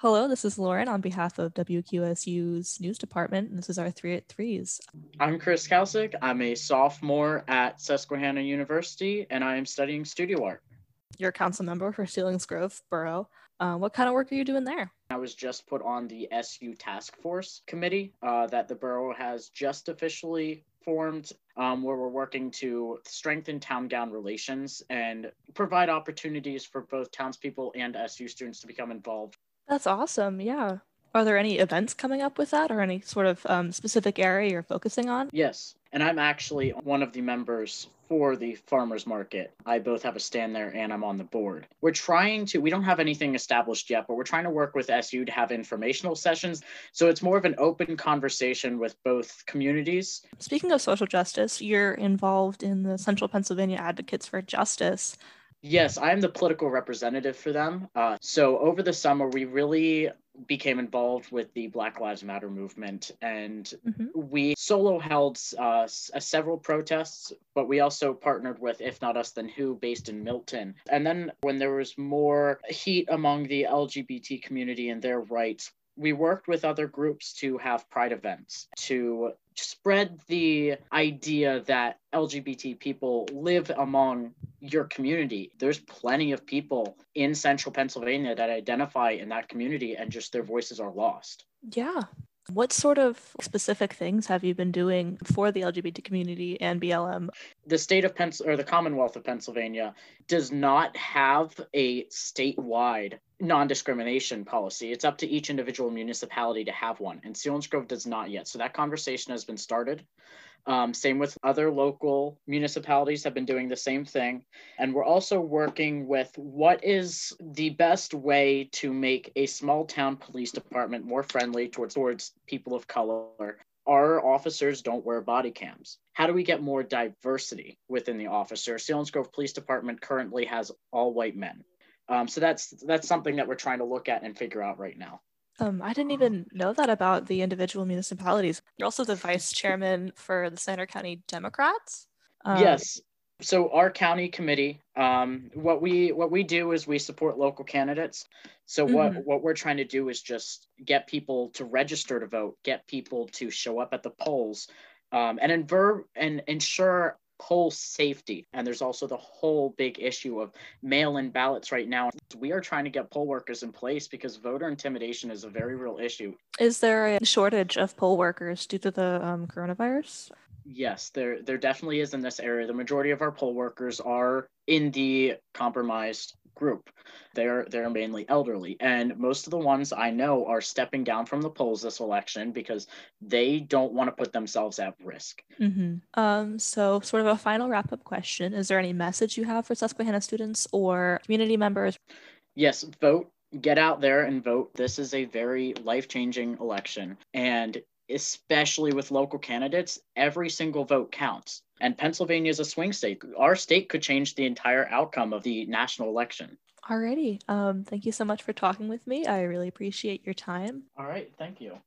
Hello, this is Lauren on behalf of WQSU's news department. And this is our three at threes. I'm Chris Kalsick. I'm a sophomore at Susquehanna University and I am studying studio art. You're a council member for Selinsgrove Borough. Uh, what kind of work are you doing there? I was just put on the SU task force committee uh, that the borough has just officially formed, um, where we're working to strengthen town gown relations and provide opportunities for both townspeople and SU students to become involved that's awesome. Yeah. Are there any events coming up with that or any sort of um, specific area you're focusing on? Yes. And I'm actually one of the members for the farmers market. I both have a stand there and I'm on the board. We're trying to, we don't have anything established yet, but we're trying to work with SU to have informational sessions. So it's more of an open conversation with both communities. Speaking of social justice, you're involved in the Central Pennsylvania Advocates for Justice. Yes, I am the political representative for them. Uh, so over the summer, we really became involved with the Black Lives Matter movement, and mm-hmm. we solo held uh, s- uh, several protests, but we also partnered with If Not Us Then Who, based in Milton. And then when there was more heat among the LGBT community and their rights, we worked with other groups to have pride events to spread the idea that LGBT people live among your community. There's plenty of people in central Pennsylvania that identify in that community and just their voices are lost. Yeah. What sort of specific things have you been doing for the LGBT community and BLM? The state of Pennsylvania or the Commonwealth of Pennsylvania does not have a statewide non-discrimination policy. It's up to each individual municipality to have one, and Selinsgrove does not yet. So that conversation has been started. Um, same with other local municipalities have been doing the same thing. And we're also working with what is the best way to make a small town police department more friendly towards, towards people of color. Our officers don't wear body cams. How do we get more diversity within the officer? Selinsgrove Police Department currently has all white men. Um, so that's that's something that we're trying to look at and figure out right now. Um, I didn't even know that about the individual municipalities. You're also the vice chairman for the Center County Democrats. Um, yes. So our county committee, um, what we what we do is we support local candidates. So what mm-hmm. what we're trying to do is just get people to register to vote, get people to show up at the polls, um, and inver- and ensure poll safety. And there's also the whole big issue of mail in ballots right now. We are trying to get poll workers in place because voter intimidation is a very real issue. Is there a shortage of poll workers due to the um, coronavirus? Yes, there there definitely is in this area. The majority of our poll workers are in the compromised group. They're they're mainly elderly, and most of the ones I know are stepping down from the polls this election because they don't want to put themselves at risk. Mm-hmm. Um, so, sort of a final wrap up question: Is there any message you have for Susquehanna students or community members? Yes, vote. Get out there and vote. This is a very life changing election, and especially with local candidates, every single vote counts. And Pennsylvania is a swing state. Our state could change the entire outcome of the national election. Alrighty. Um, thank you so much for talking with me. I really appreciate your time. All right. Thank you.